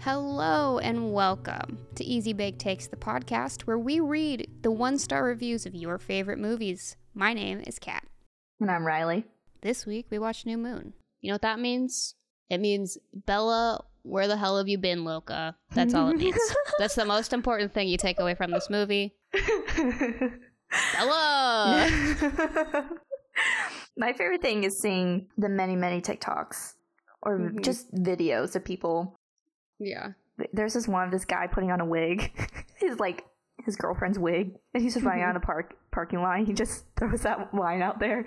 Hello and welcome to Easy Bake Takes, the podcast where we read the one star reviews of your favorite movies. My name is Kat. And I'm Ryley. This week we watched New Moon. You know what that means? It means Bella, where the hell have you been, Loca? That's all it means. That's the most important thing you take away from this movie. Hello. My favorite thing is seeing the many, many TikToks or Mhm. just videos of people. Yeah. There's this one of this guy putting on a wig. He's like his girlfriend's wig, and he's just running out of park parking lot. He just throws that line out there.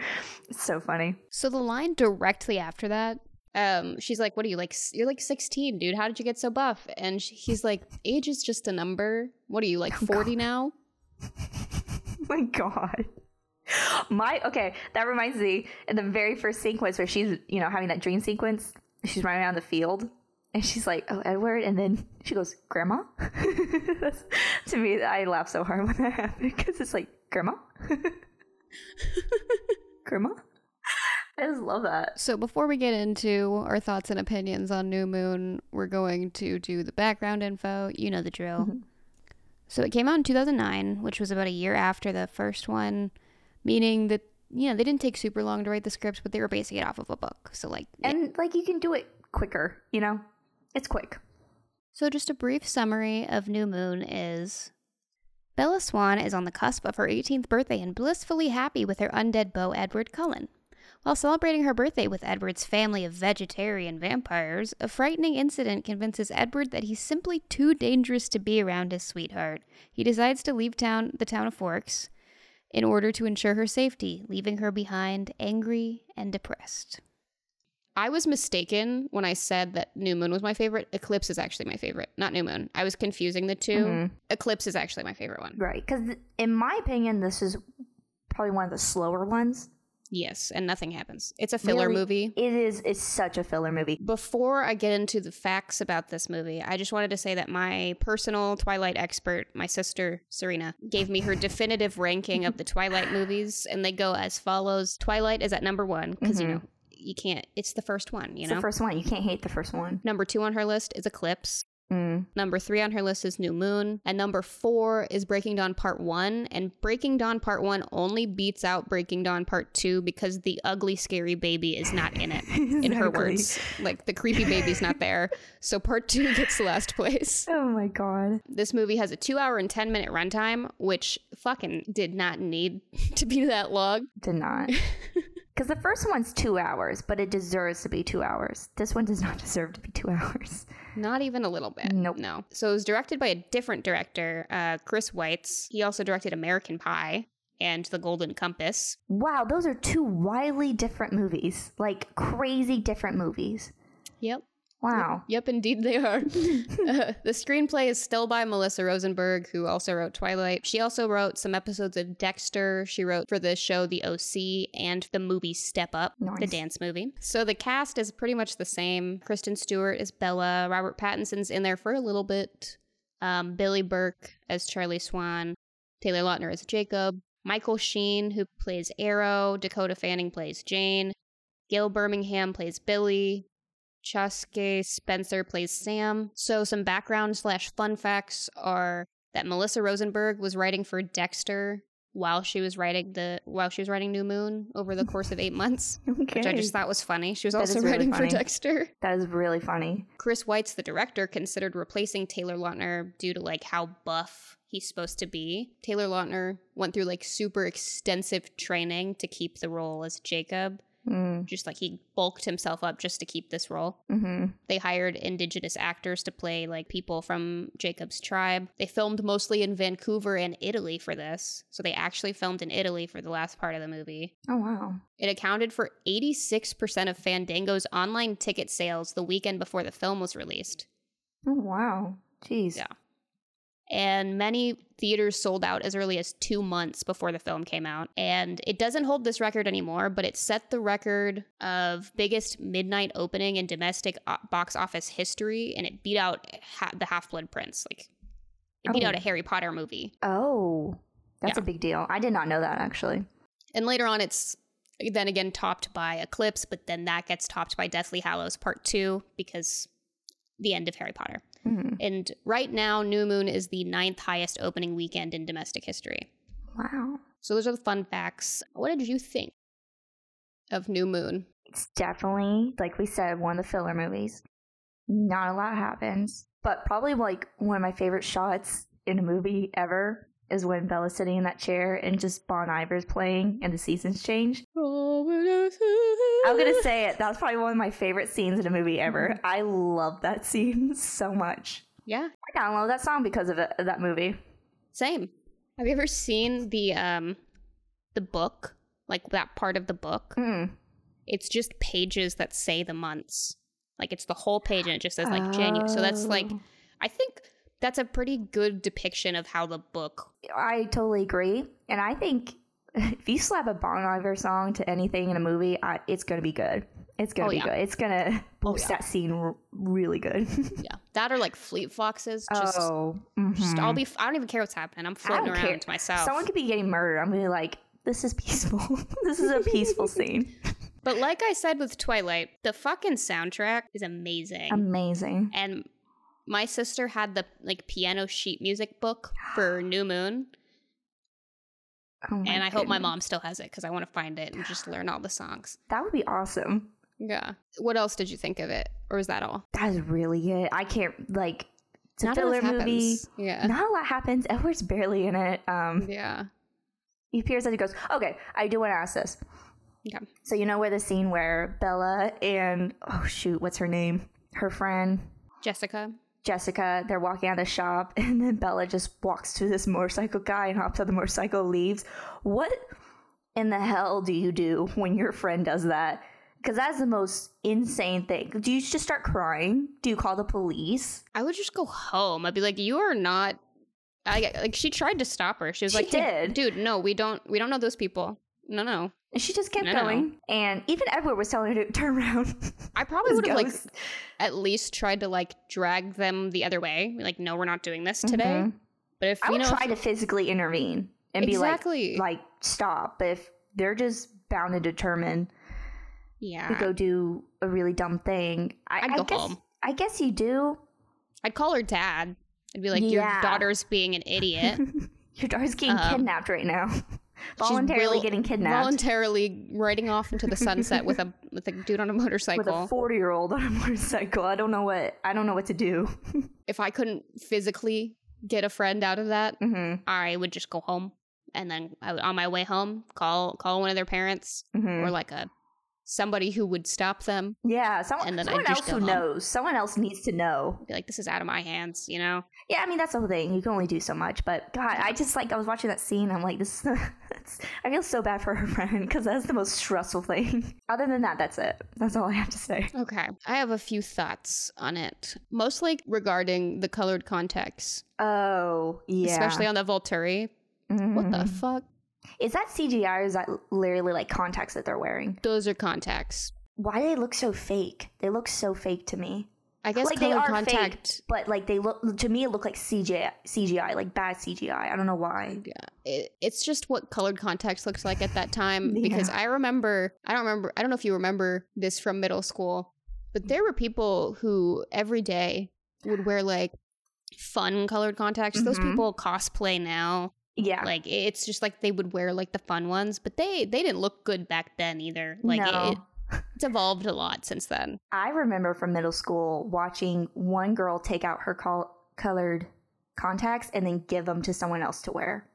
It's so funny. So the line directly after that, um, she's like, "What are you like? You're like 16, dude. How did you get so buff?" And sh- he's like, "Age is just a number. What are you like 40 now?" my god. My okay, that reminds me in the very first sequence where she's you know having that dream sequence. She's running around the field and she's like, "Oh, Edward," and then she goes, "Grandma." To me, I laugh so hard when that happened because it's like, "Grandma, Grandma." I just love that. So before we get into our thoughts and opinions on New Moon, we're going to do the background info. You know the drill. Mhm. So it came out in 2009, which was about a year after the first one, meaning that you know they didn't take super long to write the script, but they were basing it off of a book. So like, yeah. And like, you can do it quicker. You know, it's quick. so just a brief summary of New Moon is. Bella Swan is on the cusp of her 18th birthday and blissfully happy with her undead beau Edward Cullen. While celebrating her birthday with Edward's family of vegetarian vampires, a frightening incident convinces Edward that he's simply too dangerous to be around his sweetheart. He decides to leave town, the town of Forks, in order to ensure her safety, leaving her behind angry and depressed. I was mistaken when I said that New Moon was my favorite. Eclipse is actually my favorite, not New Moon. I was confusing the 2 Mhm. Eclipse is actually my favorite one. Right. Because in my opinion, this is probably one of the slower ones. Yes, and nothing happens. It's a filler Really? movie. It is. It's such a filler movie. Before I get into the facts about this movie, I just wanted to say that my personal Twilight expert, my sister Serena, gave me her definitive ranking of the Twilight movies, and they go as follows: Twilight is at number one because you Mhm. know you can't. It's the first one, you It's know. the first one. You can't hate the first one. number two on her list is Eclipse. Mm. Number three on her list is New Moon. And number four is Breaking Dawn Part One. And Breaking Dawn Part One only beats out Breaking Dawn Part Two because the ugly, scary baby is not in it. In her words, like the creepy baby's not there. So part two gets last place. Oh my god. This movie has a two hour and 10 minute runtime, which fucking did not need to be that long. Did not. Because the first one's two hours, but it deserves to be two hours. This one does not deserve to be two hours. Not even a little bit. Nope. No. So it was directed by a different director, uh, Chris Weitz. He also directed American Pie and The Golden Compass. Wow, those are two wildly different movies. Like crazy different movies. Yep. Wow. Yep, indeed they are. Uh, the screenplay is still by Melissa Rosenberg, who also wrote Twilight. She also wrote some episodes of Dexter. She wrote for the show The OC and the movie Step Up, the dance movie. So the cast is pretty much the same. Kristen Stewart is Bella. Robert Pattinson's in there for a little bit. Um, Billy Burke as Charlie Swan. Taylor Lautner as Jacob. Michael Sheen, who plays Aro. Dakota Fanning plays Jane. Gil Birmingham plays Billy. Chaske Spencer plays Sam. So some background slash fun facts are that Melissa Rosenberg was writing for Dexter while she was writing the while she was writing New Moon over the course of eight months, Okay. which I just thought was funny. She was That also really writing for. Dexter. that is really funny. Chris Weitz, the director, considered replacing Taylor Lautner due to like how buff he's supposed to be. Taylor Lautner went through like super extensive training to keep the role as Jacob. Mm. Just like he bulked himself up just to keep this role. hmm They hired indigenous actors to play like people from Jacob's tribe. They filmed mostly in Vancouver and Italy for this. So they actually filmed in Italy for the last part of the movie. Oh wow. It accounted for 86% of Fandango's online ticket sales the weekend before the film was released. Oh wow. Jeez. Yeah. And many theaters sold out as early as two months before the film came out. And it doesn't hold this record anymore, but it set the record of biggest midnight opening in domestic box office history. And it beat out ha- The Half Blood Prince. Like, It beat Oh. out a oh. Harry Potter movie. Oh, that's Yeah. a big deal. I did not know that actually. And later on, it's then again topped by Eclipse, but then that gets topped by Deathly Hallows Part 2 because the end of Harry Potter. Mhm. And right now, New Moon is the ninth highest opening weekend in domestic history. Wow. So those are the fun facts. What did you think of New Moon? It's definitely, like we said, one of the filler movies. Not a lot happens, but probably like one of my favorite shots in a movie ever is when Bella's sitting in that chair and just Bon Iver's playing and the seasons change. I'm gonna say it. That's probably one of my favorite scenes in a movie ever. I love that scene so much. Yeah, I downloaded that song because of, it, of that movie. same. Have you ever seen the um the book? Like that part of the book? Mm. It's just pages that say the months. Like it's the whole page and it just says like January. So that's like Oh. I think that's a pretty good depiction of how the book I totally agree, and I think if you slap a Bon Iver song to anything in a movie, I, it's gonna be good. It's gonna Oh, be yeah. good. It's gonna boost yeah. that scene r- really good. Yeah. That or like Fleet Foxes. Just, oh, just mhm. I'll be I don't even care what's happening. I'm floating around care. to myself. Someone could be getting murdered. I'm gonna be like, this is peaceful. this is a peaceful scene. But like I said with Twilight, the fucking soundtrack is amazing. Amazing. and my sister had the like piano sheet music book for New Moon, Oh and I hope my mom still has it because I want to find it and just learn all the songs. That would be awesome. Yeah. What else did you think of it, or was that all? That is really good. I can't like. It's a Not filler movie. happens. Yeah. Not a lot happens. Edward's barely in it. Um, Yeah. he appears as he goes. Okay, I do want to ask this. Okay. So you know where the scene where Bella and oh shoot, what's her name? Her friend Jessica. Jessica, they're walking out of the shop, and then Bella just walks to this motorcycle guy and hops on the motorcycle, leaves. What in the hell do you do when your friend does that? Because that's the most insane thing. Do you just start crying? Do you call the police? I would just go home. I'd be like, "You are not." I like. She tried to stop her. She was She like, "Hey, dude, no, we don't. We don't know those people. No, no." And she just kept No, no. going. And even Edward was telling her to turn around. I probably would have like at least tried to like drag them the other way. Like, no, we're not doing this today. Mhm. But if I would know, try if- to physically intervene and Exactly. be like, like stop. But if they're just bound and determined yeah, to go do a really dumb thing, I, I'd I go guess home. I guess you do. I'd call her dad. I'd be like, Yeah. your daughter's being an idiot. Your daughter's getting Um, kidnapped right now. Voluntarily will- getting kidnapped. voluntarily riding off into the sunset with a with a dude on a motorcycle, with a forty-year-old on a motorcycle. I don't know what I don't know what to do. if I couldn't physically get a friend out of that, hmm I would just go home. And then I would, on my way home call call one of their parents hmm or like a somebody who would stop them. Yeah, someone, And then someone else who home. knows. Someone else needs to know. Be like, this is out of my hands, you know. Yeah, I mean that's the whole thing. You can only do so much, but God, I just like I was watching that scene. I'm like, this. Is, I feel so bad for her friend because that's the most stressful thing. Other than that, that's it. That's all I have to say. Okay, I have a few thoughts on it, mostly regarding the colored context, Oh yeah, especially on the Volturi. What the Mhm. fuck? Is that CGI or is that literally like contacts that they're wearing? Those are contacts. Why do they look so fake? They look so fake to me. I guess like they colored are contact. fake, but like they look to me, it look like CGI, CGI, like bad CGI. I don't know why. Yeah, it, it's just what colored context looks like at that time. Because I remember, I don't remember, I don't know if you remember this from middle school, but there were people who every day would wear like fun colored contacts. Those Mhm. people cosplay now. Yeah, Like it's just like they would wear like the fun ones, but they they didn't look good back then either. Like no. it, it's evolved a lot since then. I remember from middle school watching one girl take out her col- colored contacts and then give them to someone else to wear.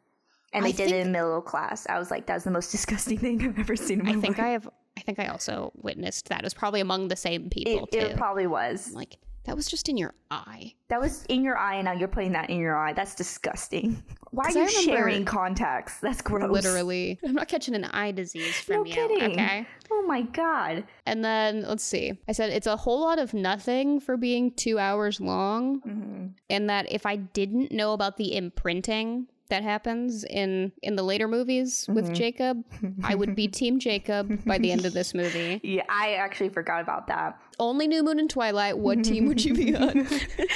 And they I did it in middle class. I was like, that's the most disgusting thing I've ever seen in my I think life. I have. I think I also witnessed that. It was probably among the same people it, too. it probably was. like that was just in your eye. That was in your eye, and now you're putting that in your eye. That's disgusting. Why are you sharing contacts? That's gross. Literally, I'm not catching an eye disease from No you. kidding. Okay. Oh my god. And then let's see. I said it's a whole lot of nothing for being two hours long. hmm And that if I didn't know about the imprinting, that happens in in the later movies with Mhm. Jacob, I would be Team Jacob by the end of this movie. Yeah, I actually forgot about that Only New Moon and Twilight. What team would you be on?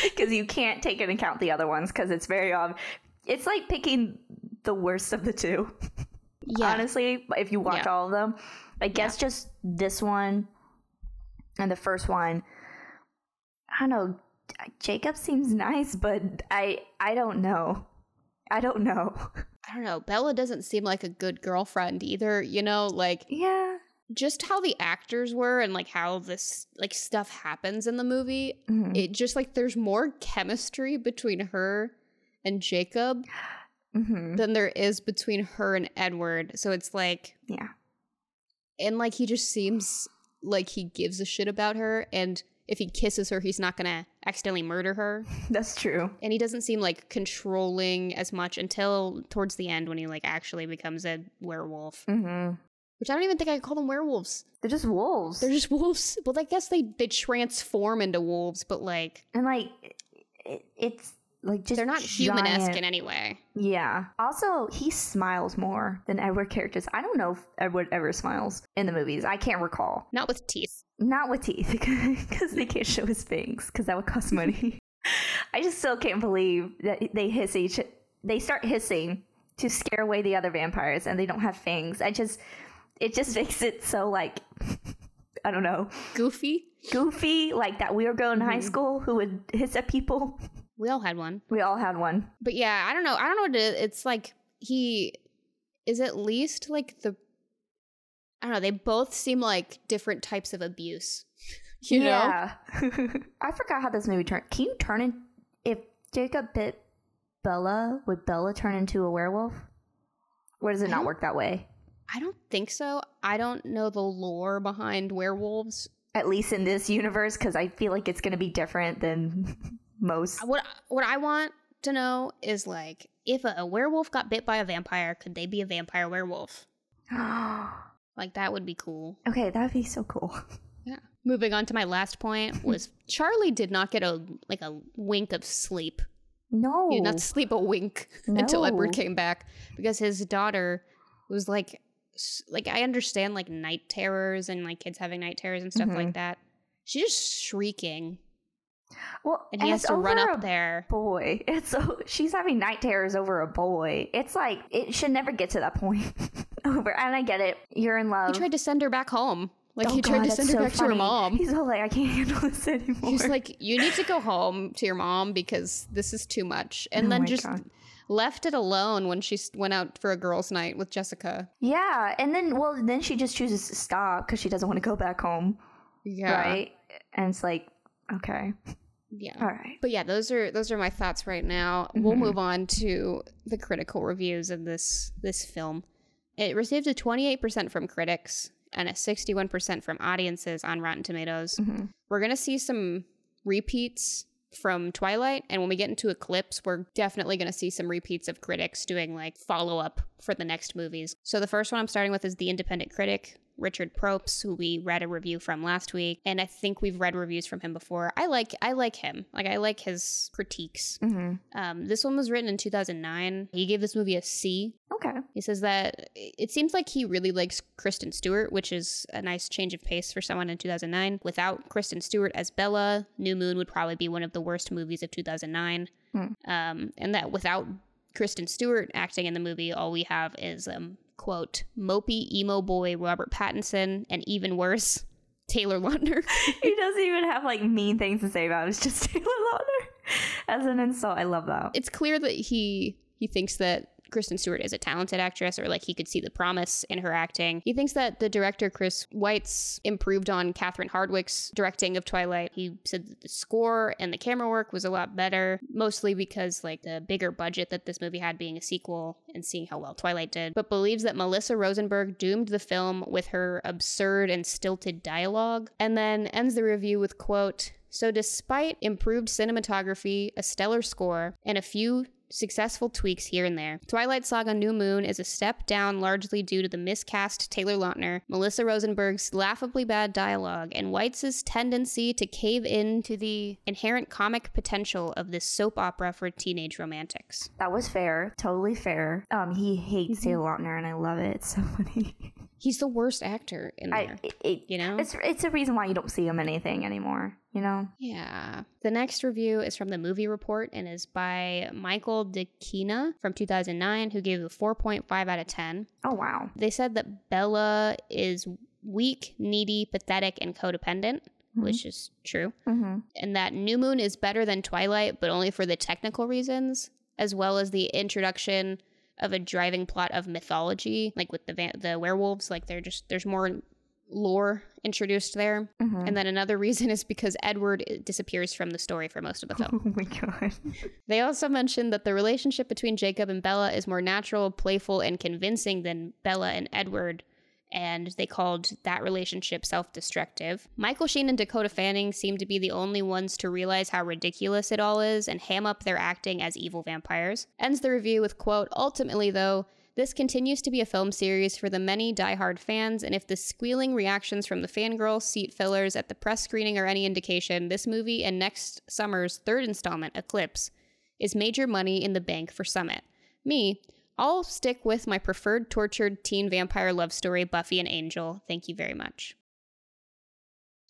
because you can't take into account the other ones because it's very ob- It's like picking the worst of the two. Yeah, Honestly, if you watch Yeah. all of them, I guess just this one and the first one. I don't know. Jacob seems nice, but I I don't know. I don't know. I don't know. Bella doesn't seem like a good girlfriend either. You know, like Yeah. just how the actors were and like how this like stuff happens in the movie. Mhm. It just like there's more chemistry between her and Jacob Mhm. than there is between her and Edward. So it's like Yeah. and like he just seems like he gives a shit about her and if he kisses her he's not gonna accidentally murder her That's true. and he doesn't seem like controlling as much until towards the end when he like actually becomes a werewolf hmm which i don't even think i call them werewolves They're just wolves. they're just wolves well i guess they they transform into wolves but like and like it, it's like just they're not human-esque in any way Yeah. Also, he smiles more than Edward characters. I don't know if Edward ever smiles in the movies. I can't recall. not with teeth Not with teeth, because they can't show his fangs, because that would cost money. I just still can't believe that they hiss each. They start hissing to scare away the other vampires, and they don't have fangs. I just, it just makes it so like, I don't know, goofy goofy. Like that weird girl in high Mhm. school who would hiss at people. we all had one We all had one. but yeah i don't know i don't know what it it's like he is at least like the i don't know they both seem like different types of abuse you know yeah. I forgot how this movie turned. Can you turn in if Jacob bit Bella? Would Bella turn into a werewolf? Or does it I not work that way? I don't think so. I don't know the lore behind werewolves. At least in this universe, because I feel like it's going to be different than most. What what I want to know is like if a, a werewolf got bit by a vampire, could they be a vampire werewolf? Like that would be cool. okay, that would be so cool. Yeah. Moving on to my last point was Charlie did not get a like a wink of sleep. No. He did not sleep a wink until Edward came back because his daughter was like like I understand like night terrors and like kids having night terrors and stuff Mhm. like that. She's just shrieking well, and he has it's to run up there. Boy, it's so she's having night terrors over a boy. It's like it should never get to that point. over, and I get it. You're in love. He tried to send her back home. Like Oh he tried God, to send her so back to her mom. He's all like, I can't handle this anymore. He's like, you need to go home to your mom because this is too much. And Oh then just God. left it alone when she went out for a girls' night with Jessica. yeah, and then well, then she just chooses to stop because she doesn't want to go back home, Yeah. right? And it's like, okay, Yeah. all right. But yeah, those are those are my thoughts right now. We'll Mhm. move on to the critical reviews of this this film. It received a 28% from critics and a 61% from audiences on Rotten Tomatoes. Mhm. We're going to see some repeats from Twilight and when we get into Eclipse, we're definitely going to see some repeats of critics doing like follow-up for the next movies. So the first one I'm starting with is The Independent Critic, Richard Propes, who we read a review from last week, and I think we've read reviews from him before. I like I like him. Like I like his critiques. Mhm. Um, this one was written in 2009. He gave this movie a C. Okay. He says that it seems like he really likes Kristen Stewart, which is a nice change of pace for someone in 2009. Without Kristen Stewart as Bella, New Moon would probably be one of the worst movies of 2009. Hmm. Um, and that without Kristen Stewart acting in the movie, all we have is um, quote mopey emo boy Robert Pattinson, and even worse, Taylor Lautner. he doesn't even have like mean things to say about it. It's just Taylor Lautner as an insult. I love that. it's clear that he he thinks that Kristen Stewart is a talented actress or like he could see the promise in her acting. He thinks that the director Chris Weitz improved on Catherine Hardwicke's directing of Twilight. He said that the score and the camera work was a lot better, mostly because like the bigger budget that this movie had being a sequel and seeing how well Twilight did, but believes that Melissa Rosenberg doomed the film with her absurd and stilted dialogue and then ends the review with quote so, despite improved cinematography, a stellar score, and a few successful tweaks here and there. Twilight Saga New Moon is a step down largely due to the miscast Taylor Lautner, Melissa Rosenberg's laughably bad dialogue, and Weitz's tendency to cave in to the inherent comic potential of this soap opera for teenage romantics. That was fair. Totally fair. Um, he hates Taylor Lautner, and I love it. It's so funny. He's the worst actor in there. I, it, you know? it's it's a reason why you don't see him in anything anymore. You know. Yeah. The next review is from the Movie Report and is by Michael Dequina from 2009, who gave it a 4.5 out of 10. Oh wow. They said that Bella is weak, needy, pathetic, and codependent, which is true. Mm-hmm. And that New Moon is better than Twilight, but only for the technical reasons, as well as the introduction of a driving plot of mythology, like with the va- the werewolves. Like they're just there's more lore introduced there. Mm-hmm. And then another reason is because Edward disappears from the story for most of the film. Oh my god. They also mentioned that the relationship between Jacob and Bella is more natural, playful, and convincing than Bella and Edward, and they called that relationship self destructive. Michael Sheen and Dakota Fanning seem to be the only ones to realize how ridiculous it all is and ham up their acting as evil vampires. Ends the review with quote, ultimately though, this continues to be a film series for the many die-hard fans, and if the squealing reactions from the fangirl seat fillers at the press screening are any indication, this movie and next summer's third installment, Eclipse, is major money in the bank for Summit. Me, I'll stick with my preferred tortured teen vampire love story, Buffy and Angel. Thank you very much.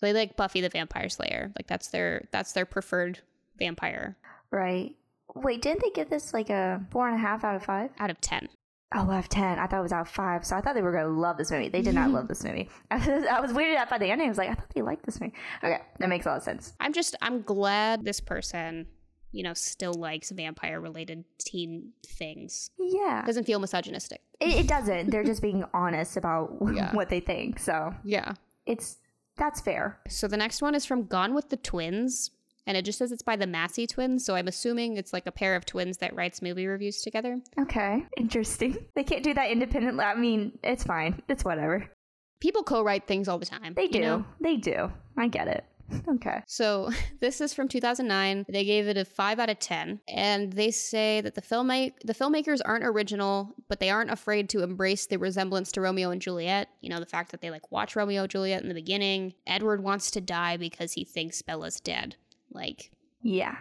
They like Buffy the Vampire Slayer. Like that's their that's their preferred vampire Right. Wait, didn't they give this like a four and a half out of five? out of ten. Oh, out of ten. I thought it was out of five. So I thought they were gonna love this movie. They did not love this movie. I was, I was weirded out by the ending. I was like, I thought they liked this movie. Okay, that makes a lot of sense. I'm just I'm glad this person, you know, still likes vampire related teen things. Yeah. Doesn't feel misogynistic. It, it doesn't. They're just being honest about Yeah. what they think. So Yeah. it's that's fair. So the next one is from Gone with the Twins, and it just says it's by the Massey twins. So I'm assuming it's like a pair of twins that writes movie reviews together. Okay, interesting. They can't do that independently. I mean, it's fine. It's whatever. People co-write things all the time. They you do. know? They do. I get it. Okay. So this is from 2009. They gave it a five out of ten, and they say that the filmmake the filmmakers aren't original, but they aren't afraid to embrace the resemblance to Romeo and Juliet. You know, the fact that they like watch Romeo and Juliet in the beginning. Edward wants to die because he thinks Bella's dead, like, Yeah.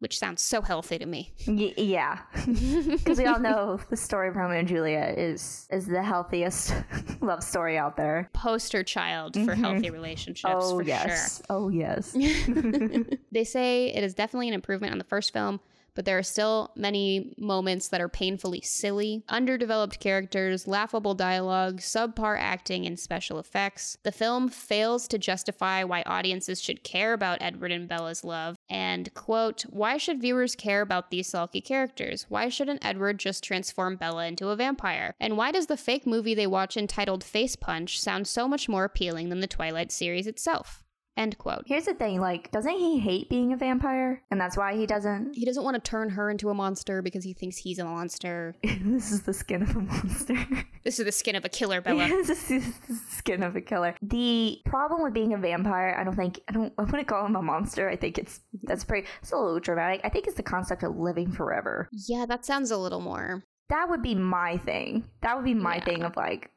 Which sounds so healthy to me. Y- yeah. Because we all know the story of Romeo and Juliet is is the healthiest love story out there. Poster child for mm-hmm. healthy relationships, oh for yes. Oh yes. they say it is definitely an improvement on the first film, but there are still many moments that are painfully silly, underdeveloped characters, laughable dialogue, subpar acting, and special effects. The film fails to justify why audiences should care about Edward and Bella's love. And, quote, why should viewers care about these sulky characters? Why shouldn't Edward just transform Bella into a vampire? And why does the fake movie they watch entitled Face Punch sound so much more appealing than the Twilight series itself? End quote. Here's the thing, like, doesn't he hate being a vampire? And that's why he doesn't He doesn't want to turn her into a monster because he thinks he's a monster. this is the skin of a monster. This is the skin of a killer, Bella. this is the skin of a killer. The problem with being a vampire, I don't think I don't I wouldn't call him a monster. I think it's that's pretty it's a little dramatic. I think it's the concept of living forever. yeah, that sounds a little more. That would be my thing. That would be my Yeah. thing of like,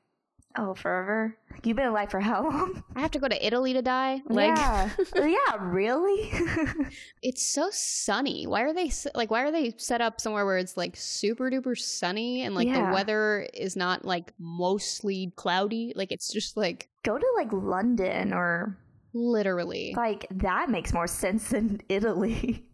oh, forever? You've been alive for how long? I have to go to Italy to die. Like, yeah. yeah, really? it's so sunny. Why are they like? Why are they set up somewhere where it's like super duper sunny and like Yeah. the weather is not like mostly cloudy? Like it's just like Go to like London or literally. like that makes more sense than Italy.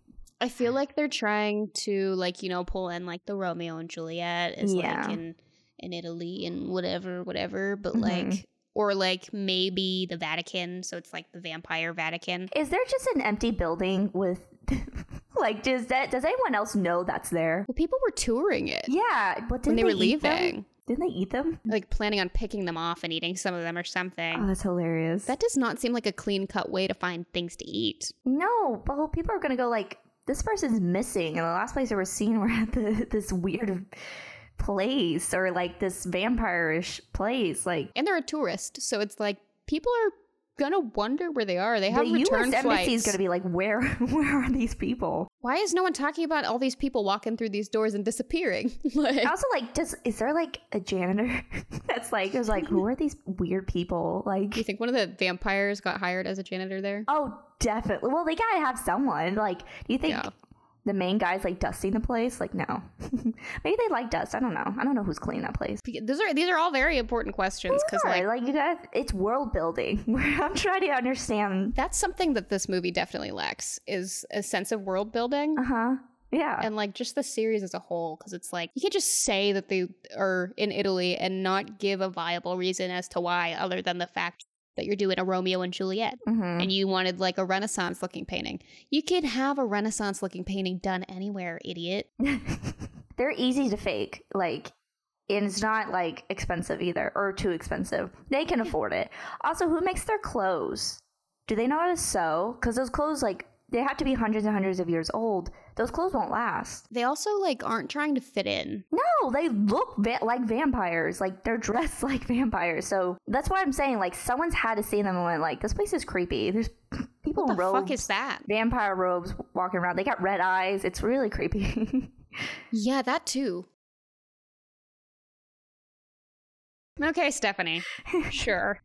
I feel like they're trying to like you know pull in like the Romeo and Juliet is Yeah. like in in Italy and whatever whatever, but Mhm. like or like maybe the Vatican, so it's like the vampire Vatican. Is there just an empty building with like does that does anyone else know that's there? Well, people were touring it Yeah, but when didn't they were leaving, Didn't they eat them? like planning on picking them off and eating some of them or something. Oh, that's hilarious. that does not seem like a clean cut way to find things to eat. no, but people are gonna go like this person's missing, and the last place they were seen were at the, this weird place or like this vampire-ish place. Like, And they're a tourist, so it's like people are gonna wonder where they are. They have the return U.S. embassy flights. is going to be like, where, where are these people? Why is no one talking about all these people walking through these doors and disappearing? like, Also, like, does is there like a janitor that's like, was like, who are these weird people? Like, you think one of the vampires got hired as a janitor there? oh, definitely. Well, they gotta have someone. Like, do you think Yeah. The main guy's like dusting the place? Like, no. Maybe they like dust. I don't know. I don't know who's cleaning that place. These are these are all very important questions because like like you guys, it's world building. I'm trying to understand. that's something that this movie definitely lacks is a sense of world building. Uh huh. Yeah. and like just the series as a whole because it's like you can't just say that they are in italy and not give a viable reason as to why other than the fact that you're doing a romeo and juliet hmm and you wanted like a renaissance looking painting you can have a renaissance looking painting done anywhere idiot They're easy to fake. Like, and it's not like expensive either or too expensive. They can afford it. Also, who makes their clothes? Do they know how to sew? Because those clothes, like, they have to be hundreds and hundreds of years old. Those clothes won't last. they also like aren't trying to fit in No, they look va- like vampires. Like they're dressed like vampires. So that's why I'm saying like someone's had to see them and went like, this place is creepy. There's people what the robes, fuck is that vampire robes walking around. They got red eyes. It's really creepy. yeah that too okay stephanie sure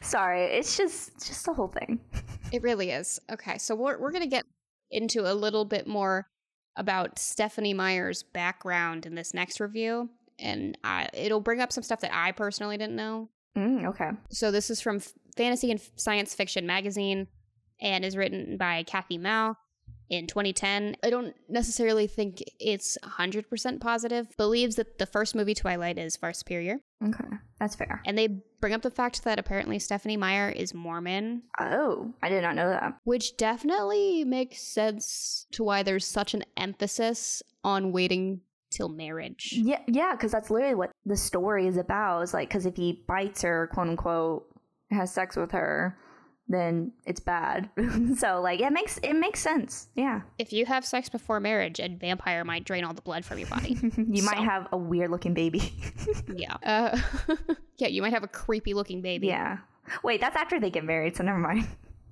Sorry, it's just it's just the whole thing. It really is. Okay, so we're we're gonna get into a little bit more about Stephenie Meyer's background in this next review, and I, it'll bring up some stuff that I personally didn't know. Mm, okay. So this is from Fantasy and Science Fiction magazine, and is written by Kathi Maio in 2010. I don't necessarily think it's 100% positive. Believes that the first movie Twilight is far superior, Okay, that's fair. and they bring up the fact that apparently Stephenie Meyer is Mormon, Oh, I did not know that. which definitely makes sense to why there's such an emphasis on waiting till marriage. Yeah, yeah, because that's literally what the story is about. Is like because if he bites her, quote unquote, has sex with her, then it's bad. so like it makes it makes sense. Yeah, If you have sex before marriage, a vampire might drain all the blood from your body. you might have a weird looking baby. yeah. Uh, yeah, you might have a creepy looking baby. yeah. Wait, that's after they get married, so never mind.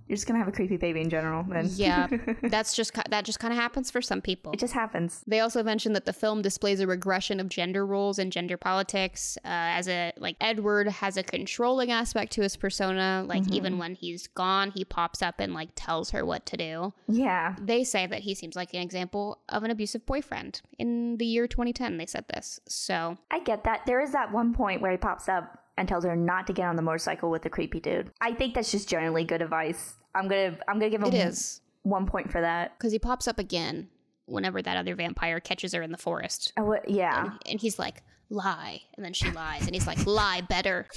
You're just gonna have a creepy baby in general. Then Yeah, that's just that just kind of happens for some people. it just happens. They also mentioned that the film displays a regression of gender roles and gender politics. Uh, as a like Edward has a controlling aspect to his persona. Like even when he's gone, he pops up and like tells her what to do. Yeah, They say that he seems like an example of an abusive boyfriend. In the year 2010, they said this. So I get that. There is that one point where he pops up and tells her not to get on the motorcycle with the creepy dude. I think that's just generally good advice. I'm gonna I'm gonna give him it is one point for that. because he pops up again whenever that other vampire catches her in the forest. Would- yeah. And, and he's like, lie. And then she lies. And he's like, lie better.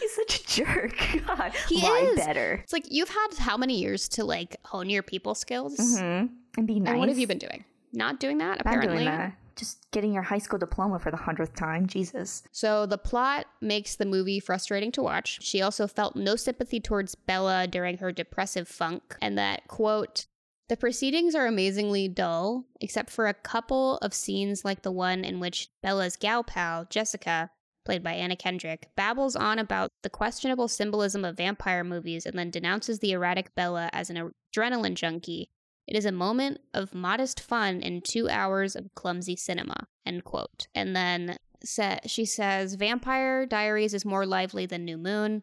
He's such a jerk. God, He lie is. better. It's like, you've had how many years to like hone your people skills? hmm And be nice. And what have you been doing? Not doing that, apparently. doing that. Just getting your high school diploma for the hundredth time. Jesus. So the plot makes the movie frustrating to watch. She also felt no sympathy towards Bella during her depressive funk, and that, quote, the proceedings are amazingly dull, except for a couple of scenes like the one in which Bella's gal pal, Jessica, played by Anna Kendrick, babbles on about the questionable symbolism of vampire movies and then denounces the erratic Bella as an adrenaline junkie. It is a moment of modest fun in two hours of clumsy cinema. End quote. And then sa- she says Vampire Diaries is more lively than New Moon.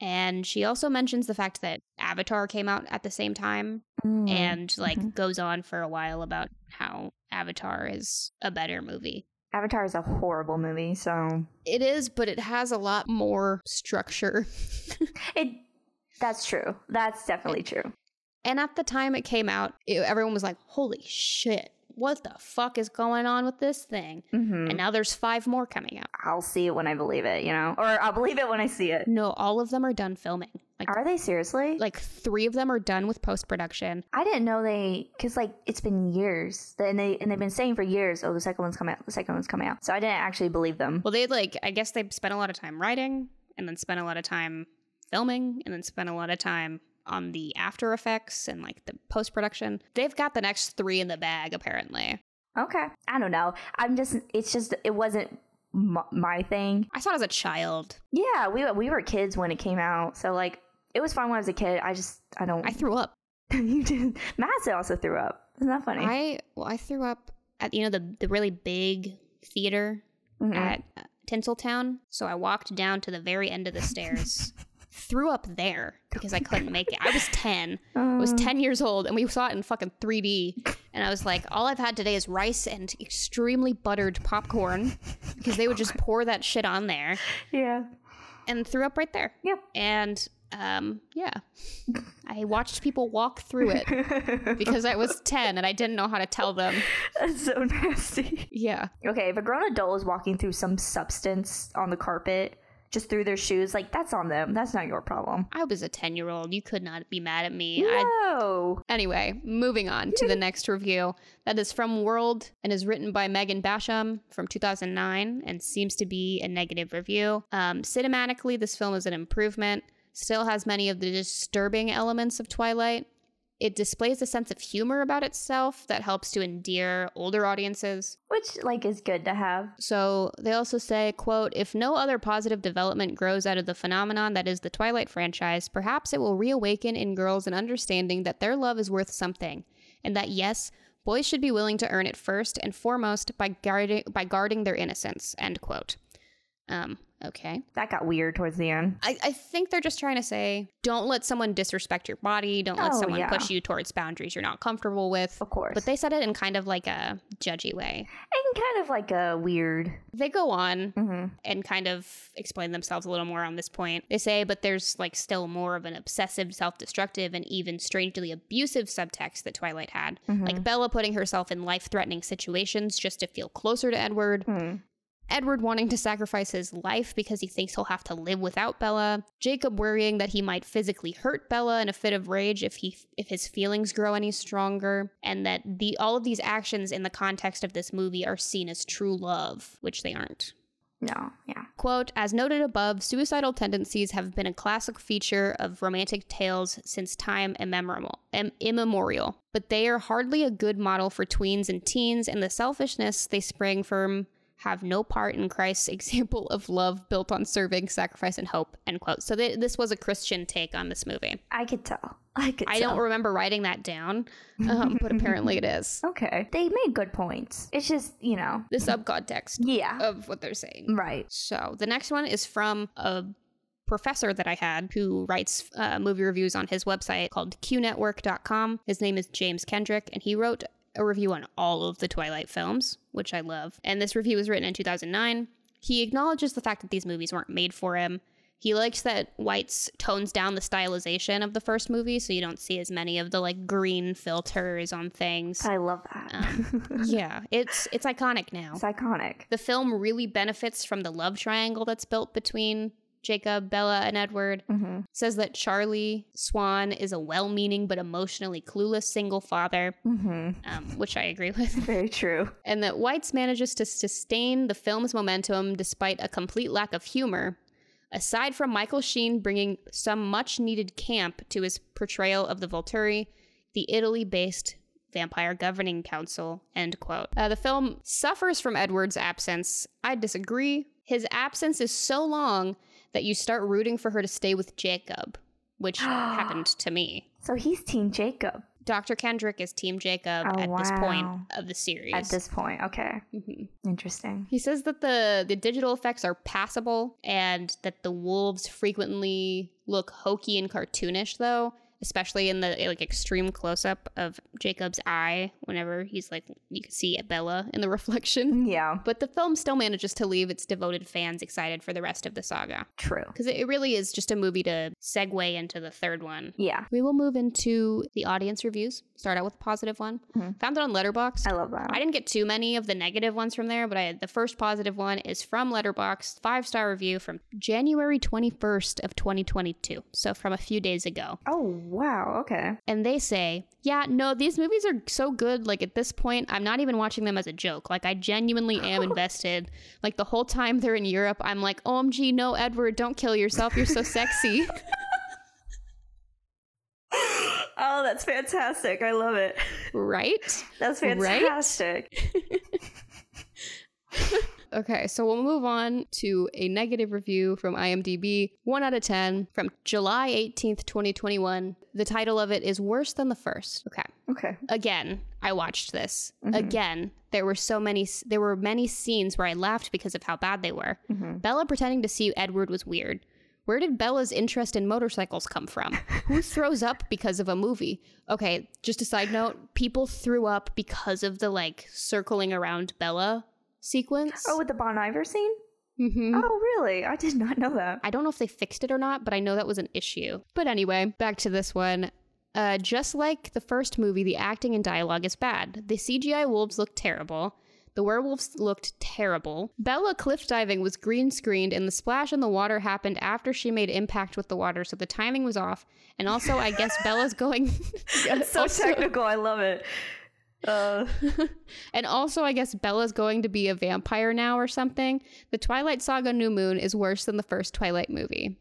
And she also mentions the fact that Avatar came out at the same time Mm. and like Mhm. goes on for a while about how Avatar is a better movie. Avatar is a horrible movie, so It is, but it has a lot more structure. it. That's true. That's definitely true. And at the time it came out, it, everyone was like, holy shit, what the fuck is going on with this thing? hmm And now there's five more coming out. I'll see it when I believe it, you know, or I'll believe it when I see it. No, all of them are done filming. Like, Are they seriously? like three of them are done with post production. I didn't know they, because like it's been years, and they and they've been saying for years, oh, the second one's coming out, the second one's coming out. So I didn't actually believe them. Well, they like, I guess they spent a lot of time writing and then spent a lot of time filming and then spent a lot of time on the after effects and like the post production. They've got the next three in the bag, apparently. Okay, I don't know. I'm just, it's just, it wasn't m- my thing. I saw it as a child. Yeah, we we were kids when it came out, so like It was fun when I was a kid. I just I don't. I threw up. you did. Madison also threw up. Isn't that funny? I well, I threw up at you know the the really big theater Mhm. at uh, Tinseltown. So I walked down to the very end of the stairs, threw up there because I couldn't make it. I was ten. I was Uh, 10 years old and we saw it in fucking 3D. And I was like, all I've had today is rice and extremely buttered popcorn because they would just pour that shit on there Yeah. and threw up right there. Yep. And um, yeah, I watched people walk through it because I was 10 and I didn't know how to tell them. That's so nasty. Yeah. Okay, if a grown adult is walking through some substance on the carpet just through their shoes, like that's on them. That's not your problem. I was a 10 year old. You could not be mad at me. I No. Anyway, moving on to the next review. That is from World and is written by Megan Basham from 2009 and seems to be a negative review. Um, cinematically, this film is an improvement, still has many of the disturbing elements of Twilight. It displays a sense of humor about itself that helps to endear older audiences. Which like is good to have. So they also say, quote, if no other positive development grows out of the phenomenon that is the Twilight franchise, perhaps it will reawaken in girls an understanding that their love is worth something, and that yes, boys should be willing to earn it first and foremost by guarding by guarding their innocence. End quote. Um, okay. That got weird towards the end. I, I think they're just trying to say, don't let someone disrespect your body, don't let Oh, someone yeah. push you towards boundaries you're not comfortable with. Of course. But they said it in kind of like a judgy way. and kind of like a weird. They go on hmm and kind of explain themselves a little more on this point. They say, but there's like still more of an obsessive, self destructive, and even strangely abusive subtext that Twilight had. Like Bella putting herself in life threatening situations just to feel closer to Edward. Hmm. Edward wanting to sacrifice his life because he thinks he'll have to live without Bella. Jacob worrying that he might physically hurt Bella in a fit of rage if he if his feelings grow any stronger, and that the all of these actions in the context of this movie are seen as true love, which they aren't. No. Yeah. Quote, as noted above, suicidal tendencies have been a classic feature of romantic tales since time immemorial, im- immemorial, but they are hardly a good model for tweens and teens, and the selfishness they spring from have no part in Christ's example of love built on serving, sacrifice, and hope, end quote. So th- this was a Christian take on this movie. I could tell. I could. I tell. don't remember writing that down, um, but apparently it is. Okay. They made good points. It's just you know. The subcontext Yeah. of what they're saying. Right. So the next one is from a professor that I had who writes uh, movie reviews on his website called qnetwork.com. His name is James Kendrick, and he wrote a review on all of the Twilight films, which I love. And this review was written in 2009. He acknowledges the fact that these movies weren't made for him. He likes that Weitz tones down the stylization of the first movie, so you don't see as many of the like green filters on things. I love that. Um, yeah, it's it's iconic now. it's iconic. The film really benefits from the love triangle that's built between Jacob, Bella, and Edward. Mm-hmm. Says that Charlie Swan is a well meaning but emotionally clueless single father, Mm-hmm. um, which I agree with. Very true. And that Weitz manages to sustain the film's momentum despite a complete lack of humor. Aside from Michael Sheen bringing some much needed camp to his portrayal of the Volturi, the Italy based Vampire Governing Council, end quote. Uh, the film suffers from Edward's absence. I disagree. His absence is so long that you start rooting for her to stay with Jacob, which happened to me. So he's Team Jacob Dr. Kendrick is Team Jacob Oh, at this point of the series. at this point. Okay. Mhm. Interesting. He says that the the digital effects are passable and that the wolves frequently look hokey and cartoonish though, especially in the like extreme close up of Jacob's eye whenever he's like you can see Bella in the reflection. Yeah. But the film still manages to leave its devoted fans excited for the rest of the saga. True. Because it really is just a movie to segue into the third one. Yeah. We will move into the audience reviews. Start out with a positive one. Mhm. Found it on Letterboxd. I love that. I didn't get too many of the negative ones from there, but I the first positive one is from Letterboxd, five star review from January 21st of 2022. So from a few days ago. oh wow. Okay. And they say, "Yeah, no, these movies are so good like at this point, I'm not even watching them as a joke. Like I genuinely am invested. Like the whole time they're in Europe, I'm like, "OMG, no Edward, don't kill yourself. You're so sexy." oh, that's fantastic. I love it. right? That's Right? Okay, so we'll move on to a negative review from IMDb, 1 out of 10, from July 18th, 2021. The title of it is Worse Than the First. Okay. Okay. Again, I watched this. Mhm. Again, there were so many there were many scenes where I laughed because of how bad they were. Mhm. Bella pretending to see Edward was weird. Where did Bella's interest in motorcycles come from? Who throws up because of a movie? Okay, just a side note, people threw up because of the like circling around Bella sequence. Oh, with the Bon Iver scene? Mhm. Oh, really? I did not know that. I don't know if they fixed it or not, but I know that was an issue. But anyway, back to this one. Uh, just like the first movie, the acting and dialogue is bad. The CGI wolves look terrible. The werewolves looked terrible. Bella cliff diving was green screened, and the splash in the water happened after she made impact with the water, so the timing was off. And also, I guess Bella's going. So Also- technical. I love it. Uh, and also, I guess Bella's going to be a vampire now or something. The Twilight Saga New Moon is worse than the first Twilight movie.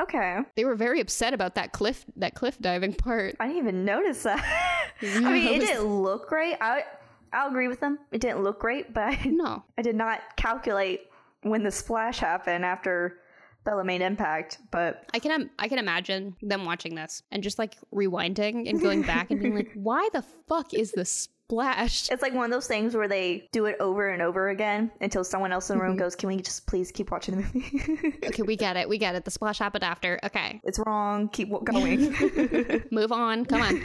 okay. They were very upset about that cliff that cliff diving part. I didn't even notice that. I mean, it didn't look great. I I'll agree with them. It didn't look great, but No. I did not calculate when the splash happened after Bella made impact. But I can I can imagine them watching this and just like rewinding and going back and being like, "Why the fuck is this splash?" it's like one of those things where they do it over and over again until someone else in the Mm-hmm. room goes, "Can we just please keep watching the movie? Okay, we get it. We get it. The splash happened after. Okay. it's wrong. Keep going." Move on. Come on.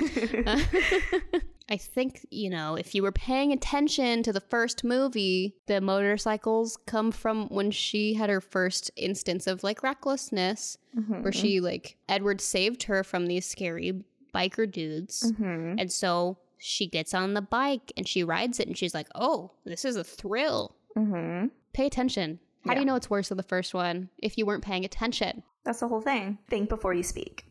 I think, you know, if you were paying attention to the first movie, the motorcycles come from when she had her first instance of like recklessness, where she like Edward saved her from these scary biker dudes. hmm And so she gets on the bike and she rides it and she's like, oh, this is a thrill. hmm Pay attention. How do you know it's worse than the first one if you weren't paying attention? That's the whole thing. Think before you speak.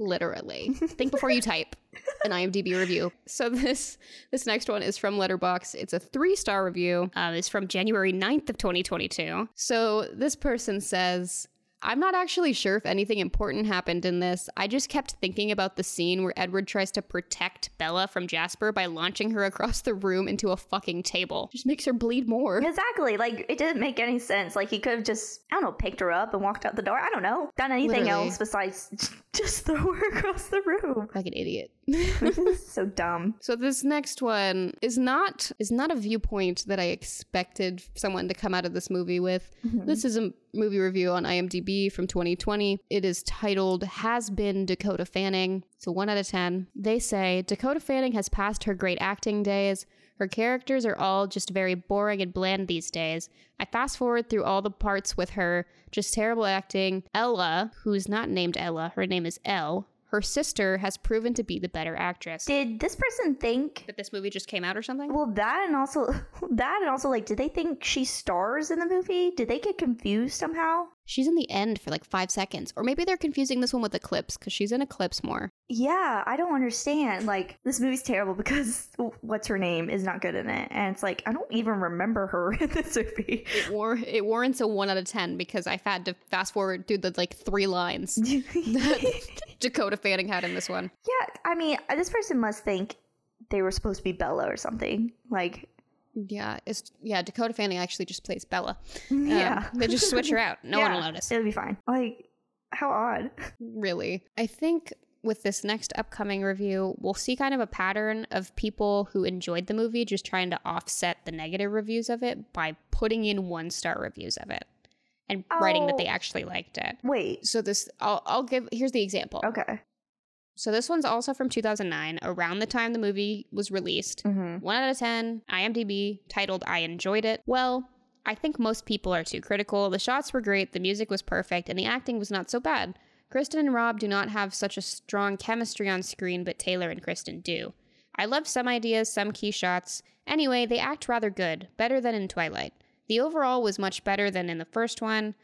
Literally. Think before you type an IMDb review. So this this next one is from Letterboxd. It's a three star review. Um, it's from January 9th of 2022. So this person says, I'm not actually sure if anything important happened in this. I just kept thinking about the scene where Edward tries to protect Bella from Jasper by launching her across the room into a fucking table. Just makes her bleed more. Exactly. Like it didn't make any sense. Like he could have just, I don't know, picked her up and walked out the door. I don't know, done anything Literally. else besides just throw her across the room. Like an idiot. So dumb. So this next one is not is not a viewpoint that I expected someone to come out of this movie with. Mm-hmm. This is a movie review on IMDb from 2020. It is titled Has Been Dakota Fanning. So 1 out of 10. They say Dakota Fanning has passed her great acting days. Her characters are all just very boring and bland these days. I fast forward through all the parts with her, just terrible acting. Ella, who's not named Ella, her name is Elle. Her sister has proven to be the better actress. Did this person think? that this movie just came out or something? Well, that and also that and also like, did they think she stars in the movie? Did they get confused somehow? She's in the end for like five seconds. Or maybe they're confusing this one with Eclipse because she's in Eclipse more. Yeah, I don't understand. Like, this movie's terrible because what's her name is not good in it, and it's like I don't even remember her in this movie. It, war- it warrants a one out of 10 because I've had to fast forward through the like three lines that Dakota Fanning had in this one. Yeah, I mean, this person must think they were supposed to be Bella or something. Like, Yeah, it's yeah. Dakota Fanning actually just plays Bella. Um, yeah, they just switch her out. No one will notice. It'll be fine. Like, how odd. really. I think with this next upcoming review, we'll see kind of a pattern of people who enjoyed the movie just trying to offset the negative reviews of it by putting in one star reviews of it and writing that Oh. they actually liked it. Wait. So this I'll I'll give here's the example. Okay. So this one's also from 2009, around the time the movie was released. Mm-hmm. 1 out of 10, IMDb, titled I enjoyed it. Well, I think most people are too critical. The shots were great, the music was perfect, and the acting was not so bad. Kristen and Rob do not have such a strong chemistry on screen, but Taylor and Kristen do. I love some ideas, some key shots. Anyway, they act rather good, better than in Twilight. The overall was much better than in the first one.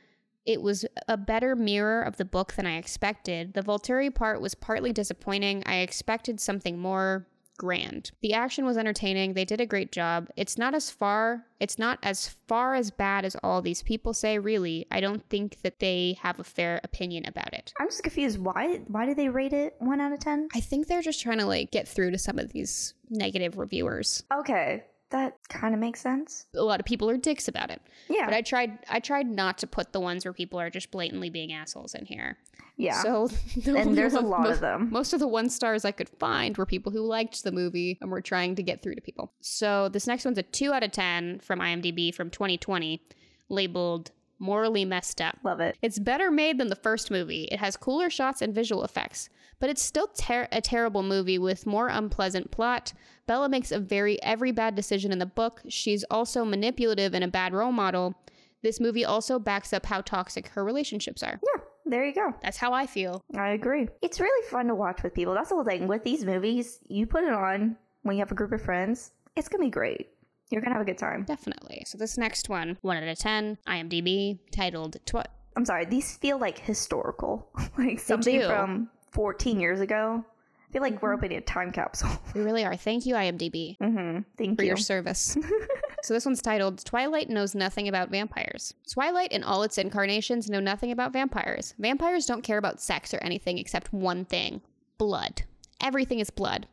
It was a better mirror of the book than I expected. The Volturi part was partly disappointing. I expected something more grand. The action was entertaining. They did a great job. It's not as far it's not as far as bad as all these people say, really. I don't think that they have a fair opinion about it. I'm just confused. Why? Why do they rate it one out of ten? I think they're just trying to like get through to some of these negative reviewers. Okay. That kind of makes sense. A lot of people are dicks about it. Yeah. But I tried I tried not to put the ones where people are just blatantly being assholes in here. yeah. So the and there's a lot of them. Most of the one stars I could find were people who liked the movie and were trying to get through to people. So this next one's a 2 out of 10 from IMDb from 2020, labeled morally messed up. Love it. It's better made than the first movie. It has cooler shots and visual effects, but it's still ter- a terrible movie with more unpleasant plot. Bella makes a very every bad decision in the book. She's also manipulative and a bad role model. This movie also backs up how toxic her relationships are. Yeah. There you go. That's how I feel. I agree. It's really fun to watch with people. That's the whole thing. With these movies, you put it on when you have a group of friends. It's gonna be great. You're gonna have a good time. Definitely. So this next one, 1 out of 10, IMDb, titled Tw- I'm sorry. These feel like historical, like something do. from 14 years ago. I feel like we're opening a time capsule. We really are. Thank you IMDb mm-hmm. Thank you. for you. your service. so this one's titled Twilight Knows Nothing About Vampires. Twilight and all its incarnations know nothing about vampires. Vampires don't care about sex or anything except one thing blood. Everything is blood.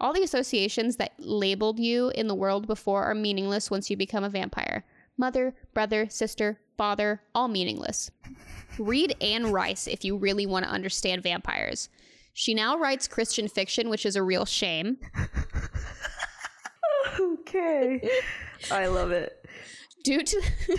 All the associations that labeled you in the world before are meaningless once you become a vampire. Mother, brother, sister, father, all meaningless. Read Anne Rice if you really want to understand vampires. She now writes Christian fiction, which is a real shame. okay. I love it. Due to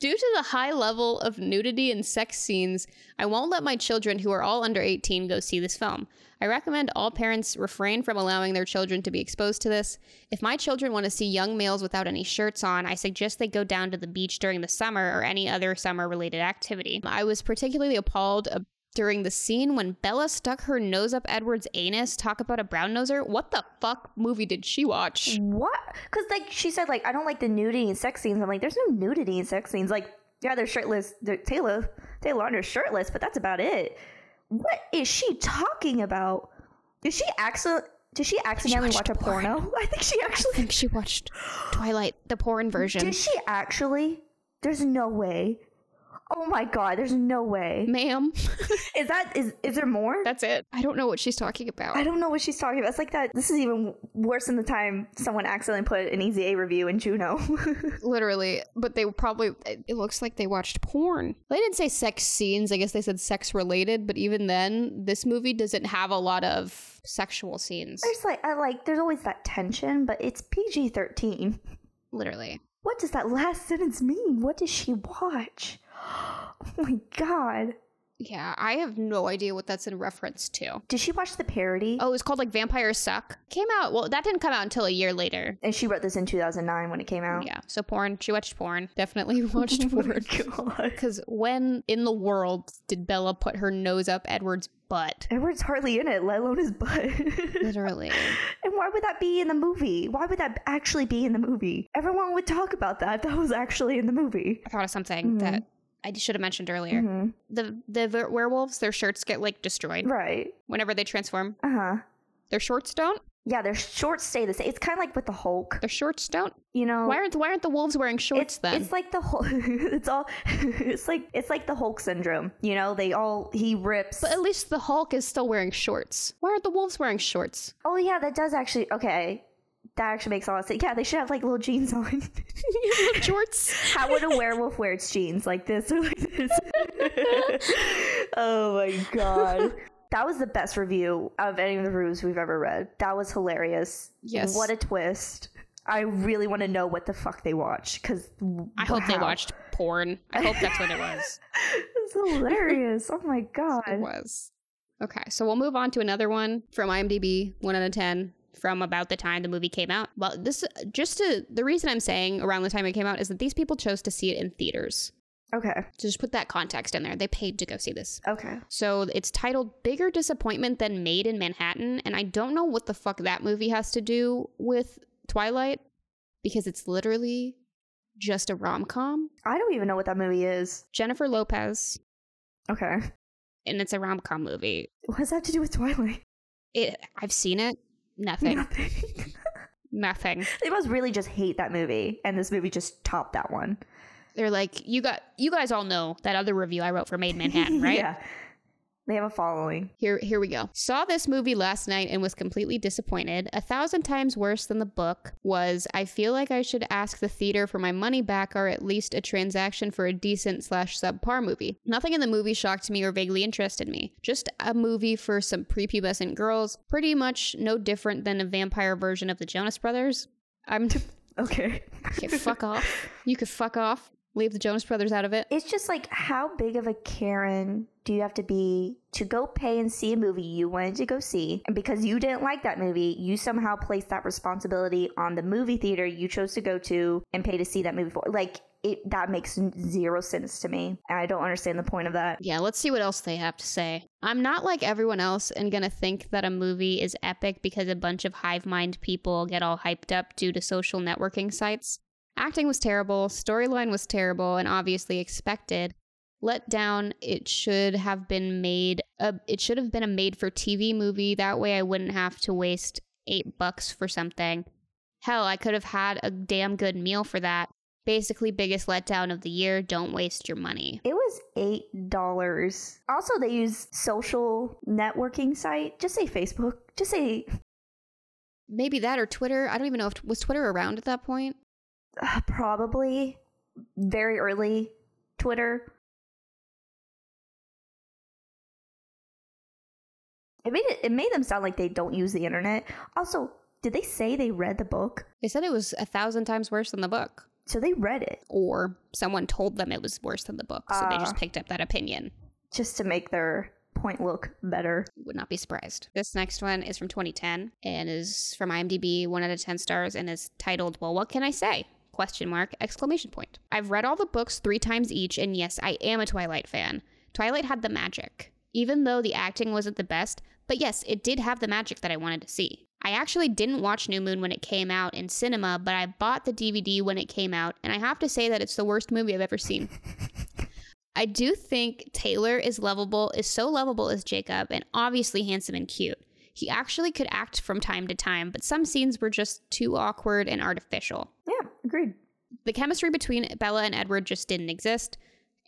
due to the high level of nudity and sex scenes, I won't let my children who are all under 18 go see this film. I recommend all parents refrain from allowing their children to be exposed to this. If my children want to see young males without any shirts on, I suggest they go down to the beach during the summer or any other summer related activity. I was particularly appalled during the scene when Bella stuck her nose up Edward's anus. Talk about a brown noser. What the fuck movie did she watch? What? Because like she said, like I don't like the nudity and sex scenes. I'm like, there's no nudity and sex scenes. Like, yeah, they're shirtless. They're, Taylor Taylor Lautner's shirtless, but that's about it. What is she talking about? Did she accident? Did she accidentally watch a porn. porno? I think she actually. I think she watched Twilight, the porn version. Did she actually? There's no way. Oh my god, there's no way. Ma'am, Is that is is there more? that's it. I don't know what she's talking about. I don't know what she's talking about. It's like that. This is even worse than the time someone accidentally put an Easy A review in Juno. Literally, but they probably, it looks like they watched porn. They didn't say sex scenes. I guess they said sex related, but even then, this movie doesn't have a lot of sexual scenes. there's like I like there's always that tension, but it's PG thirteen. Literally. What does that last sentence mean? What does she watch? Oh my god. Yeah, I have no idea what that's in reference to. Did she watch the parody? Oh, it's called like Vampires Suck. Came out, well, that didn't come out until a year later. And she wrote this in 2009 when it came out. Yeah, so porn. She watched porn. Definitely oh watched Oh porn. god. Because when in the world did Bella put her nose up Edward's butt? Edward's hardly in it, let alone his butt. Literally. and why would that be in the movie? Why would that actually be in the movie? Everyone would talk about that. if That was actually in the movie. I thought of something mm-hmm. that I should have mentioned earlier. Mhm. The the werewolves, their shirts get like destroyed Right. whenever they transform. Uh huh. Their shorts don't. Yeah, their shorts stay the same. It's kind of like with the Hulk. Their shorts don't. You know, Why aren't why aren't the wolves wearing shorts it's then? it's like the Hulk. it's all. it's like it's like the Hulk syndrome. You know, they all he rips. but at least the Hulk is still wearing shorts. Why aren't the wolves wearing shorts? oh yeah, that does actually. Okay, that actually makes a lot of sense. Yeah, they should have like little jeans on. shorts. How would a werewolf wear its jeans like this or like this? oh my god. That was the best review of any of the reviews we've ever read. That was hilarious. Yes. What a twist. I really want to know what the fuck they watch because I hope they watched porn. I hope that's what it was. It's hilarious. oh my god. It was. Okay, so we'll move on to another one from IMDb, one out of ten, from about the time the movie came out. Well, this just to the reason I'm saying around the time it came out is that these people chose to see it in theaters. Okay. So just put that context in there. They paid to go see this. Okay. So it's titled Bigger Disappointment Than Made in Manhattan, and I don't know what the fuck that movie has to do with Twilight because it's literally just a rom-com. I don't even know what that movie is. Jennifer Lopez, Okay. and it's a rom-com movie. What does that have to do with Twilight? It I've seen it. Nothing. Nothing. Nothing. they must really just hate that movie, and this movie just topped that one. They're like, you got you guys all know that other review I wrote for Made in Manhattan, right? yeah. They have a following. Here, here we go. Saw this movie last night and was completely disappointed. A thousand times worse than the book was. I feel like I should ask the theater for my money back, or at least a transaction for a decent slash subpar movie. Nothing in the movie shocked me or vaguely interested me. Just a movie for some prepubescent girls. Pretty much no different than a vampire version of the Jonas Brothers. I'm. Okay. okay, fuck off. You could fuck off. Leave the Jonas Brothers out of it. It's just like, how big of a Karen do you have to be to go pay and see a movie you wanted to go see? And because you didn't like that movie, you somehow placed that responsibility on the movie theater you chose to go to and pay to see that movie for. Like, it, that makes zero sense to me. And I don't understand the point of that. Yeah, let's see what else they have to say. I'm not like everyone else and gonna think that a movie is epic because a bunch of hive mind people get all hyped up due to social networking sites. Acting was terrible, storyline was terrible, and obviously expected. Let down, it should have been made a, it should have been a made for TV movie. That way I wouldn't have to waste eight bucks for something. Hell, I could have had a damn good meal for that. Basically, biggest letdown of the year. Don't waste your money. It was eight dollars. Also, they use social networking site. Just say Facebook. Just say maybe that or Twitter. I don't even know if was Twitter around at that point. Uh, probably very early Twitter. It made it, it made them sound like they don't use the internet. Also, did they say they read the book? They said it was a thousand times worse than the book. So they read it. Or someone told them it was worse than the book, so uh, they just ah. picked up that opinion. Just to make their point look better. Would not be surprised. This next one is from 2010 and is from IMDb, 1 out of 10 stars, and is titled, Well, What Can I Say? Question mark, exclamation point. I've read all the books three times each, and yes, I am a Twilight fan. Twilight had the magic. Even though the acting wasn't the best, but yes, it did have the magic that I wanted to see. I actually didn't watch New Moon when it came out in cinema, but I bought the DVD when it came out, and I have to say that it's the worst movie I've ever seen. I do think Taylor is lovable, is so lovable as Jacob, and obviously handsome and cute. He actually could act from time to time, but some scenes were just too awkward and artificial. Yeah, agreed. The chemistry between Bella and Edward just didn't exist,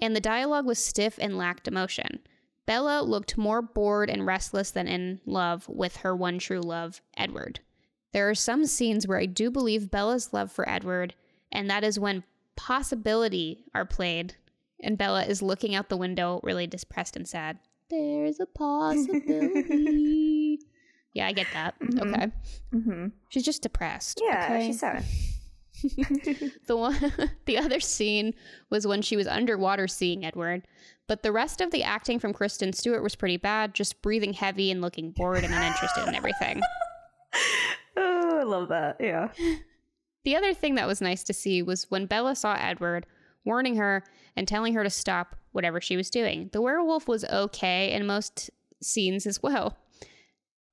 and the dialogue was stiff and lacked emotion. Bella looked more bored and restless than in love with her one true love, Edward. There are some scenes where I do believe Bella's love for Edward, and that is when possibility are played, and Bella is looking out the window, really depressed and sad. There's a possibility. yeah, I get that. Mm-hmm. Okay. Mm-hmm. She's just depressed. Yeah, okay? she's sad. the one, the other scene was when she was underwater seeing Edward. But the rest of the acting from Kristen Stewart was pretty bad, just breathing heavy and looking bored and uninterested in everything. Oh, I love that. Yeah. The other thing that was nice to see was when Bella saw Edward, warning her and telling her to stop whatever she was doing. The werewolf was okay in most scenes as well.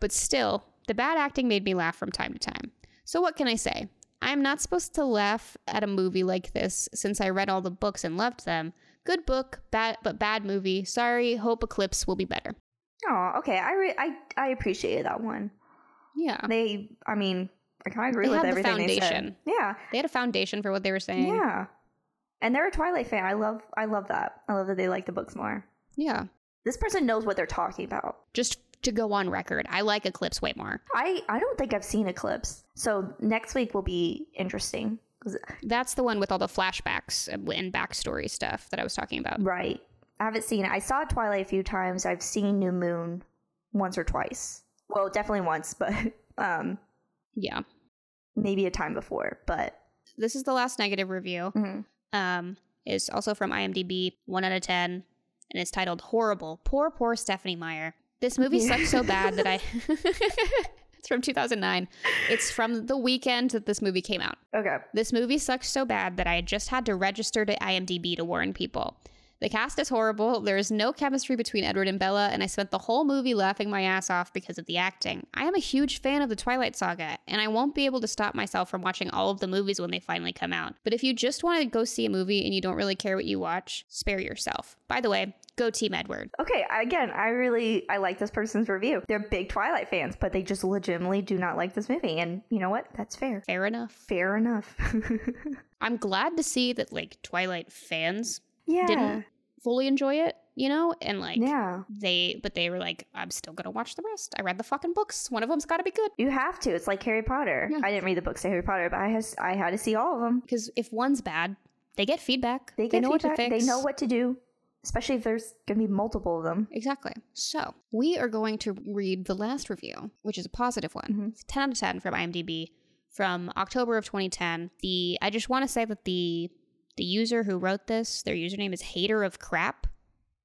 But still, the bad acting made me laugh from time to time. So, what can I say? I'm not supposed to laugh at a movie like this since I read all the books and loved them, Good book, bad but bad movie. Sorry, hope Eclipse will be better. Oh, okay. I re- I I appreciated that one. Yeah. They I mean, I kind of agree they with everything the they said. Yeah. They had a foundation for what they were saying. Yeah. And they're a Twilight fan. I love I love that. I love that they like the books more. Yeah. This person knows what they're talking about. Just to go on record, I like Eclipse way more. I I don't think I've seen Eclipse. So next week will be interesting. That's the one with all the flashbacks and backstory stuff that I was talking about. Right. I haven't seen it. I saw Twilight a few times. I've seen New Moon once or twice. Well, definitely once, but um yeah. Maybe a time before, but this is the last negative review. Mm-hmm. Um is also from IMDb, 1 out of 10, and it's titled Horrible. Poor poor Stephenie Meyer. This movie sucks so bad that I It's from 2009. It's from the weekend that this movie came out. Okay. This movie sucked so bad that I just had to register to IMDb to warn people. The cast is horrible. There is no chemistry between Edward and Bella, and I spent the whole movie laughing my ass off because of the acting. I am a huge fan of the Twilight Saga, and I won't be able to stop myself from watching all of the movies when they finally come out. But if you just want to go see a movie and you don't really care what you watch, spare yourself. By the way, go team edward okay again i really i like this person's review they're big twilight fans but they just legitimately do not like this movie and you know what that's fair fair enough fair enough i'm glad to see that like twilight fans yeah didn't fully enjoy it, you know? And like Yeah. they but they were like, I'm still gonna watch the rest. I read the fucking books. One of them's gotta be good. You have to. It's like Harry Potter. Yeah. I didn't read the books to Harry Potter, but I has I had to see all of them. Because if one's bad, they get feedback. They get know feedback. what to fix. They know what to do, especially if there's gonna be multiple of them. Exactly. So we are going to read the last review, which is a positive one. Mhm. It's 10 out of 10 from IMDb from October of 2010. The I just want to say that the the user who wrote this, their username is Hater of Crap.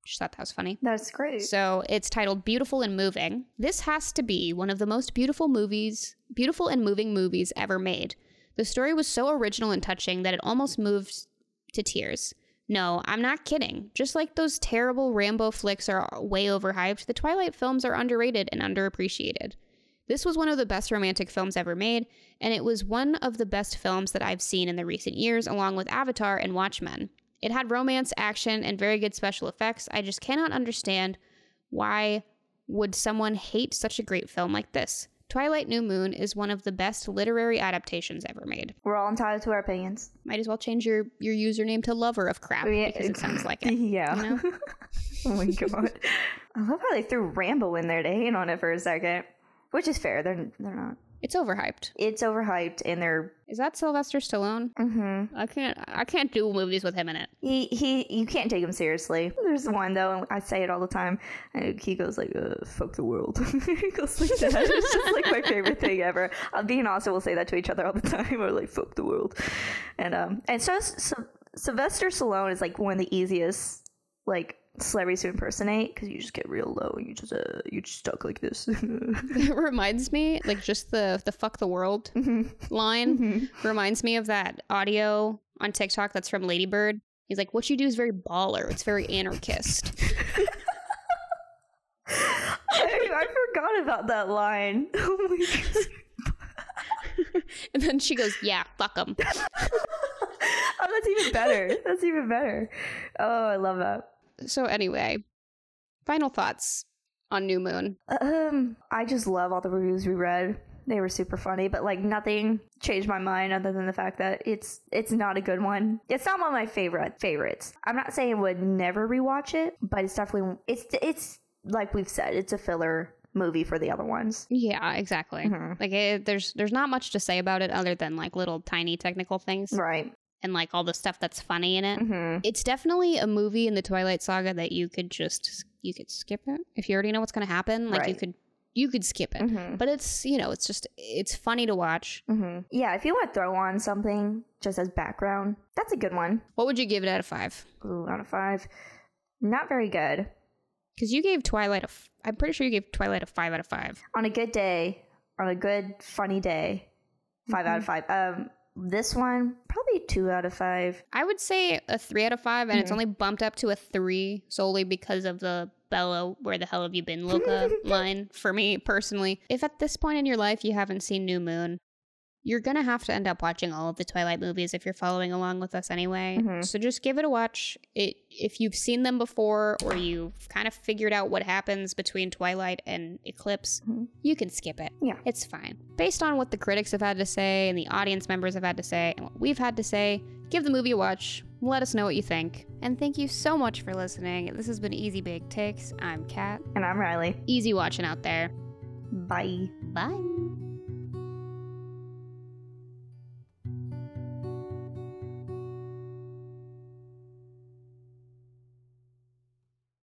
Just thought that was funny. That's great. So it's titled Beautiful and Moving. This has to be one of the most beautiful movies, beautiful and moving movies ever made. The story was so original and touching that it almost moved to tears. No, I'm not kidding. Just like those terrible Rambo flicks are way overhyped, the Twilight films are underrated and underappreciated. This was one of the best romantic films ever made, and it was one of the best films that I've seen in the recent years, along with Avatar and Watchmen. It had romance, action, and very good special effects. I just cannot understand why would someone hate such a great film like this. Twilight New Moon is one of the best literary adaptations ever made. We're all entitled to our opinions. Might as well change your, your username to Lover of Crap Yeah. because it sounds like it. Yeah. you know? oh my god. I love how they threw Rambo in there to hate on it for a second, which is fair. They're they're not. It's overhyped. It's overhyped, and they're. Is that Sylvester Stallone? Mm-hmm. I can't I can't do movies with him in it. He he. You can't take him seriously. There's one though, and I say it all the time, and he goes like, uh, "Fuck the world." he goes like that. It's just like my favorite thing ever. Uh, me and Austin will say that to each other all the time. We're like, "Fuck the world," and um, and so, so Sylvester Stallone is like one of the easiest like celebrities to impersonate because you just get real low and you just uh you just talk like this. It reminds me, like just the the fuck the world line reminds me of that audio on TikTok that's from Lady Bird. He's like, What you do is very baller. It's very anarchist. I, I forgot about that line. Oh my god. and then she goes, Yeah, fuck them." Oh, that's even better. That's even better. Oh, I love that. So anyway, final thoughts on New Moon. Um, I just love all the reviews we read. They were super funny, but like nothing changed my mind other than the fact that it's it's not a good one. It's not one of my favorite favorites. I'm not saying I would never rewatch it, but it's definitely it's it's like we've said, it's a filler movie for the other ones. Yeah, exactly. Mhm. Like it, there's there's not much to say about it other than like little tiny technical things Right. And like all the stuff that's funny in it. hmm It's definitely a movie in the Twilight Saga that you could just you could skip it if you already know what's going to happen. Like you could you could skip it. hmm But it's you know it's just it's funny to watch. hmm Yeah, if you want to throw on something just as background, that's a good one. What would you give it out of five? Ooh, out of five. Not very good. Because you gave Twilight a. F- I'm pretty sure you gave Twilight a five out of five. On a good day, on a good funny day, 5 out of five. Um, this one probably two out of five. I would say a three out of five, and it's Mhm. only bumped up to a three solely because of the Bella, where the hell have you been, loca line for me personally. If at this point in your life you haven't seen New Moon, you're gonna have to end up watching all of the Twilight movies if you're following along with us anyway. Mhm. So just give it a watch. It if you've seen them before or you've kind of figured out what happens between Twilight and Eclipse, Mhm. you can skip it. Yeah. It's fine. Based on what the critics have had to say and the audience members have had to say and what we've had to say, give the movie a watch. Let us know what you think. And thank you so much for listening. This has been Easy Big Takes. I'm Kat. And I'm Ryley. Easy watching out there. Bye. Bye.